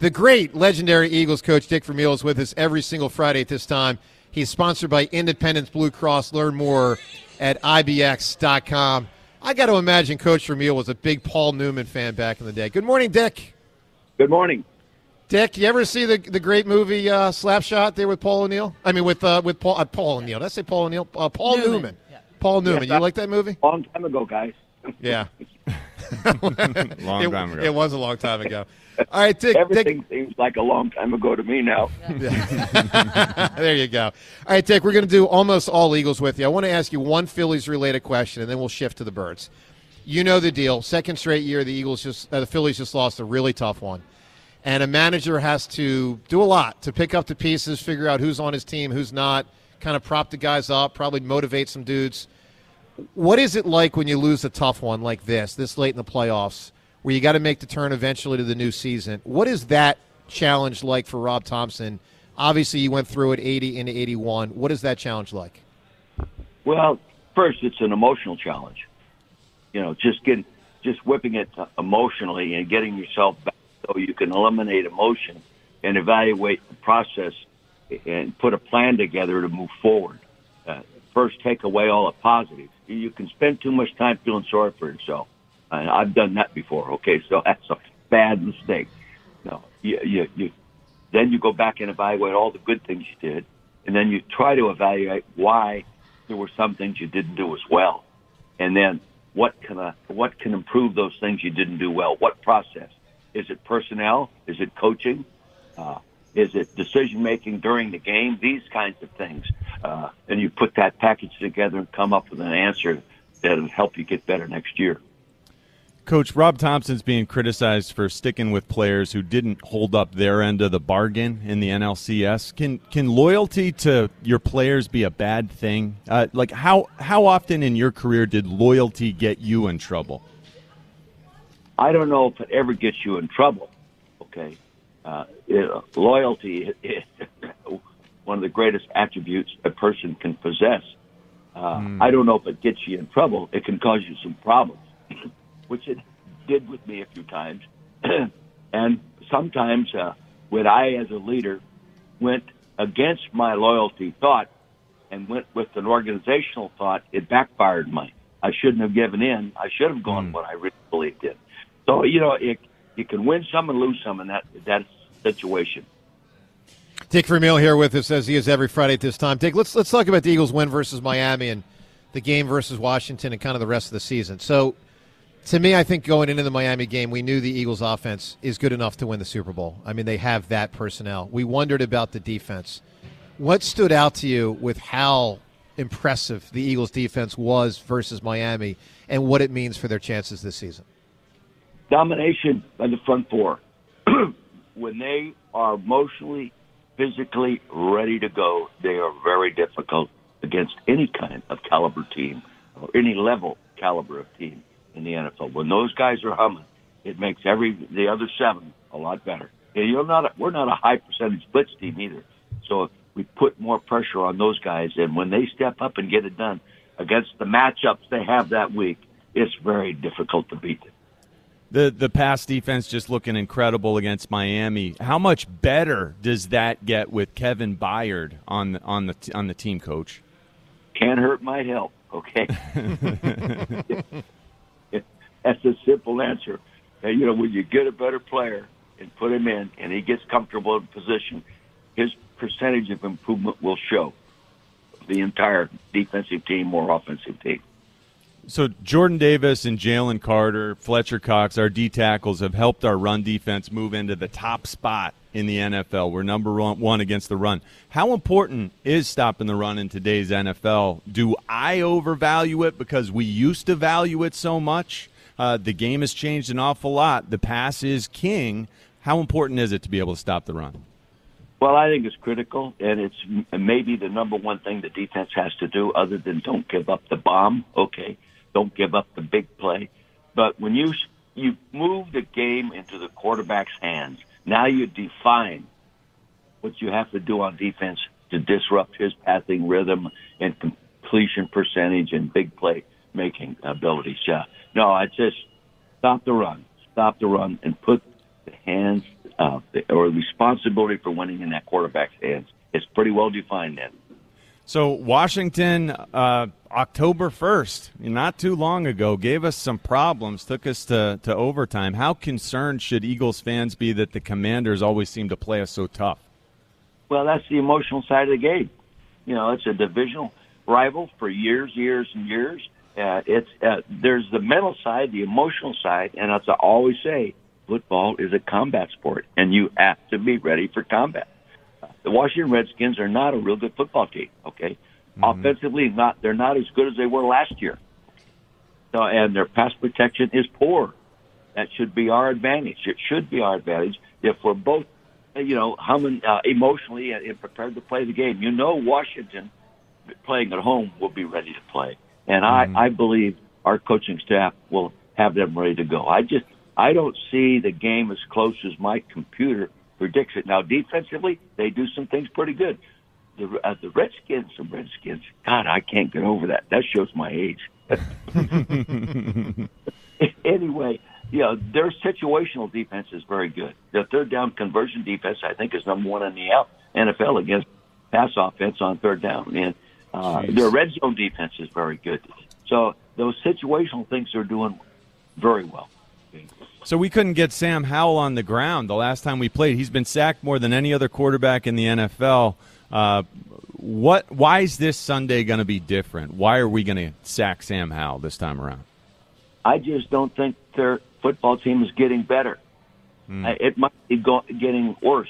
The great legendary Eagles coach Dick Vermeil is with us every single Friday at this time. He's sponsored by Independence Blue Cross. Learn more at ibx.com. I got to imagine Coach Vermeil was a big Paul Newman fan back in the day. Good morning, Dick. Good morning. Dick, you ever see the the great movie uh, Slapshot there with Paul O'Neill? I mean, with uh, with Paul uh, Paul O'Neill. Did I say Paul O'Neill? Uh, Paul Newman. Newman. Yeah. Paul Newman. Yes, you like that movie? Long time ago, guys. Yeah. long it, time ago. It was a long time ago. All right, Dick. Everything Dick seems like a long time ago to me now. there you go. All right, Dick, we're going to do almost all Eagles with you. I want to ask you one Phillies related question, and then we'll shift to the Birds. You know the deal. Second straight year, the Eagles just uh, the Phillies just lost a really tough one, and a manager has to do a lot to pick up the pieces, figure out who's on his team, who's not, kind of prop the guys up, probably motivate some dudes. What is it like when you lose a tough one like this, this late in the playoffs, where you got to make the turn eventually to the new season? What is that challenge like for Rob Thomson? Obviously, you went through it 80 into 81. What is that challenge like? Well, first, it's an emotional challenge. You know, just getting, just whipping it emotionally and getting yourself back so you can eliminate emotion and evaluate the process and put a plan together to move forward. Uh, first, take away all the positives. You can spend too much time feeling sorry for yourself. And I've done that before. Okay, so that's a bad mistake. No, you, you, you, then you go back and evaluate all the good things you did, and then you try to evaluate why there were some things you didn't do as well, and then what can uh, what can improve those things you didn't do well? What process? Is it personnel? Is it coaching? Uh, is it decision making during the game? These kinds of things, uh, and you put that package together and come up with an answer that'll help you get better next year. Coach Rob Thomson's being criticized for sticking with players who didn't hold up their end of the bargain in the NLCS. Can can loyalty to your players be a bad thing? Uh, like how how often in your career did loyalty get you in trouble? I don't know if it ever gets you in trouble. Okay, uh, loyalty is one of the greatest attributes a person can possess. Uh, mm. I don't know if it gets you in trouble. It can cause you some problems, which it did with me a few times. and sometimes uh, when I, as a leader, went against my loyalty thought and went with an organizational thought, it backfired me. I shouldn't have given in. I should have gone mm. what I really believed in. So you know, it, you can win some and lose some and that that situation. Dick Vermeil here with us as he is every Friday at this time. Dick, let's let's talk about the Eagles win versus Miami and the game versus Washington and kind of the rest of the season. So, to me, I think going into the Miami game, we knew the Eagles' offense is good enough to win the Super Bowl. I mean, they have that personnel. We wondered about the defense. What stood out to you with how impressive the Eagles' defense was versus Miami and what it means for their chances this season? Domination by the front four. When they are emotionally, physically ready to go, they are very difficult against any kind of caliber team or any level caliber of team in the NFL. When those guys are humming, it makes every the other seven a lot better. And you're not we're not a high percentage blitz team either, so we put more pressure on those guys. And when they step up and get it done against the matchups they have that week, it's very difficult to beat them. The the pass defense just looking incredible against Miami. How much better does that get with Kevin Byard on the, on the on the team, coach? Can't hurt, might help. Okay, that's a simple answer. You know, when you get a better player and put him in, and he gets comfortable in position, his percentage of improvement will show. The entire defensive team or offensive team. So Jordan Davis and Jalen Carter, Fletcher Cox, our D tackles have helped our run defense move into the top spot in the NFL. We're number one against the run. How important is stopping the run in today's NFL? Do I overvalue it because we used to value it so much? Uh, the game has changed an awful lot. The pass is king. How important is it to be able to stop the run? Well, I think it's critical, and it's maybe the number one thing the defense has to do, other than don't give up the bomb. Okay, don't give up the big play. But when you you move the game into the quarterback's hands, now you define what you have to do on defense to disrupt his passing rhythm and completion percentage and big play making abilities. Yeah. No, I just stop the run, stop the run, and put the hands uh, or responsibility for winning in that quarterback's hands. It's pretty well defined then. So Washington, uh, October first, not too long ago, gave us some problems, took us to, to overtime. How concerned should Eagles fans be that the Commanders always seem to play us so tough? Well, that's the emotional side of the game. You know, it's a divisional rival for years, years, and years. Uh, it's uh, there's the mental side, the emotional side, and as I always say, football is a combat sport, and you have to be ready for combat the Washington Redskins are not a real good football team. Okay, mm-hmm. offensively, not they're not as good as they were last year. So, and their pass protection is poor. That should be our advantage. It should be our advantage if we're both, you know, humming uh, emotionally and prepared to play the game. You know, Washington playing at home will be ready to play, and mm-hmm. I I believe our coaching staff will have them ready to go. I just I don't see the game as close as my computer predicts it. Now, defensively, they do some things pretty good. The, uh, the Redskins, the Redskins, God, I can't get over that. That shows my age. anyway, you know, their situational defense is very good. Their third down conversion defense, I think, is number one in the NFL against pass offense on third down. And uh, their red zone defense is very good. So those situational things are doing very well. So we couldn't get Sam Howell on the ground the last time we played. He's been sacked more than any other quarterback in the NFL. Uh, what? Why is this Sunday going to be different? Why are we going to sack Sam Howell this time around? I just don't think their football team is getting better. Mm. It might be go- getting worse.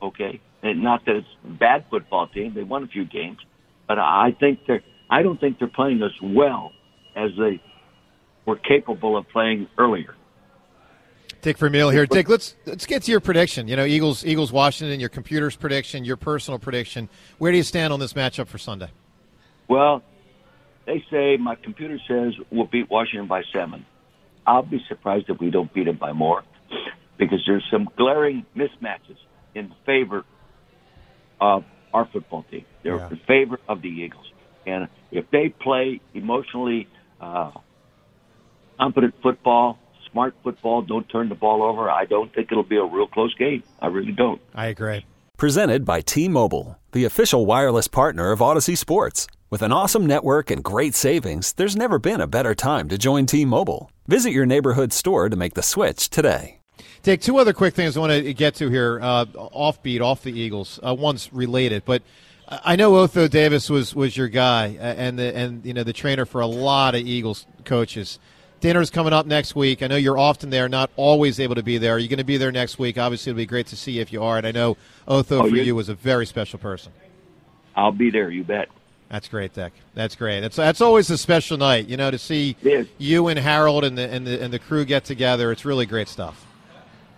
Okay, and not that it's a bad football team. They won a few games, but I think they're. I don't think they're playing as well as they were capable of playing earlier. Dick Vermeil here. Dick, let's let's get to your prediction. You know, Eagles, Eagles, Washington. Your computer's prediction, your personal prediction. Where do you stand on this matchup for Sunday? Well, they say my computer says we'll beat Washington by seven. I'll be surprised if we don't beat them by more, because there's some glaring mismatches in favor of our football team. They're yeah. in favor of the Eagles, and if they play emotionally uh, competent football smart football, don't turn the ball over, I don't think it'll be a real close game. I really don't. I agree. Presented by T Mobile, the official wireless partner of Audacy Sports. With an awesome network and great savings, there's never been a better time to join T Mobile. Visit your neighborhood store to make the switch today. Take two other quick things I want to get to here, uh, offbeat, off the Eagles. Uh, one's related, but I know Otho Davis was, was your guy uh, and the and you know the trainer for a lot of Eagles coaches. Dinner's coming up next week. I know you're often there, not always able to be there. Are you going to be there next week? Obviously, it'll be great to see you if you are. And I know Otho oh, for you was a very special person. I'll be there. You bet. That's great, Dick. That's great. That's that's always a special night, you know, to see you and Harold and the and the and the crew get together. It's really great stuff.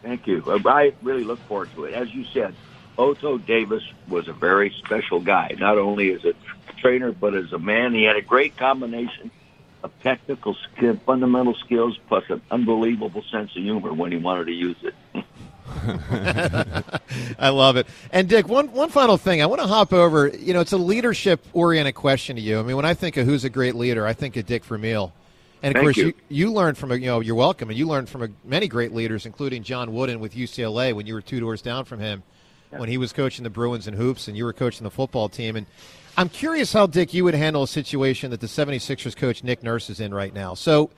Thank you. Uh, I really look forward to it. As you said, Otho Davis was a very special guy, not only as a trainer but as a man. He had a great combination of technical skill, fundamental skills, plus an unbelievable sense of humor when he wanted to use it. I love it. And Dick, one one final thing. I want to hop over. You know, it's a leadership oriented question to you. I mean, when I think of who's a great leader, I think of Dick Vermeil. And of Thank course, you. you. you learned from a, you know you're welcome, and you learned from a, many great leaders, including John Wooden with UCLA when you were two doors down from him, when he was coaching the Bruins and hoops, and you were coaching the football team. And I'm curious how Dick you would handle a situation that the 76ers coach Nick Nurse is in right now. So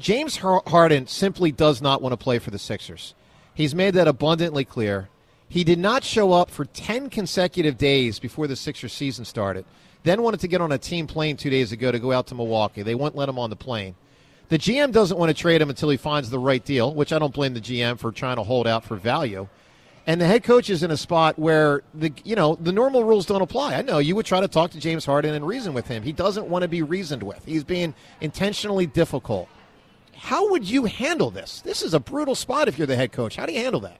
James Harden simply does not want to play for the Sixers. He's made that abundantly clear. He did not show up for 10 consecutive days before the Sixers season started. Then wanted to get on a team plane two days ago to go out to Milwaukee. They wouldn't let him on the plane. The GM doesn't want to trade him until he finds the right deal, which I don't blame the GM for trying to hold out for value. And the head coach is in a spot where the you know the normal rules don't apply. I know you would try to talk to James Harden and reason with him. He doesn't want to be reasoned with. He's being intentionally difficult. How would you handle this? This is a brutal spot if you're the head coach. How do you handle that?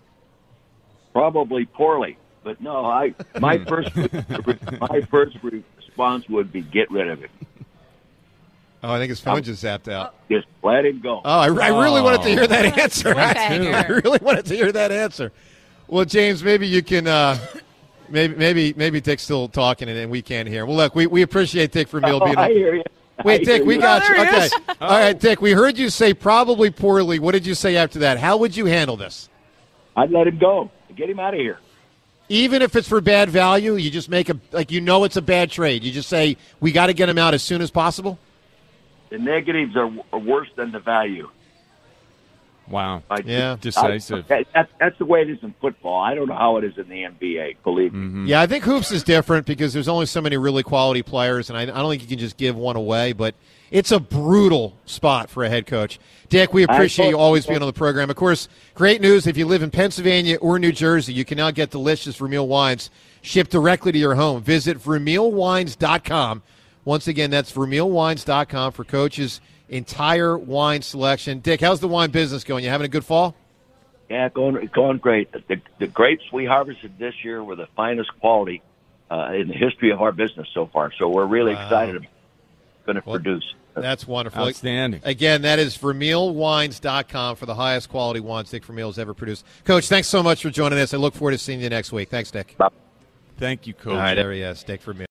Probably poorly, but no. I my first my first response would be get rid of him. Oh, I think his phone just zapped out. Just let him go. Oh, I, I really wanted to hear that answer. I, Cliffhanger. I really wanted to hear that answer. Well, James, maybe you can. Uh, maybe, maybe, maybe Dick's still talking and, and we can't hear. Well, look, we, we appreciate Dick Vermeil Oh, being. I hear you. Wait, I Dick, we you. got Oh, you. Okay. is. All right, Dick, we heard you say probably poorly. What did you say after that? How would you handle this? I'd let him go. Get him out of here. Even if it's for bad value, you just make a like you know it's a bad trade. You just say we got to get him out as soon as possible. The negatives are, are worse than the value. Wow. I, Yeah. Decisive. I, that, that's the way it is in football. I don't know how it is in the NBA. Believe me. Mm-hmm. Yeah, I think hoops is different because there's only so many really quality players, and I, I don't think you can just give one away. But it's a brutal spot for a head coach. Dick, we appreciate you always being on the program. Of course, great news if you live in Pennsylvania or New Jersey, you can now get delicious Vermeil wines shipped directly to your home. Visit VermeilWines.com. Once again, that's VermeilWines.com for coaches' entire wine selection. Dick, how's the wine business going? You having a good fall? Yeah, going going great. The, the grapes we harvested this year were the finest quality uh, in the history of our business so far. So we're really excited about going to produce. That's wonderful. Outstanding. Again, that is VermeilWines.com for the highest quality wines Dick Vermeil has ever produced. Coach, thanks so much for joining us. I look forward to seeing you next week. Thanks, Dick. Thank you, Coach. All right, there he is, Dick Vermeil.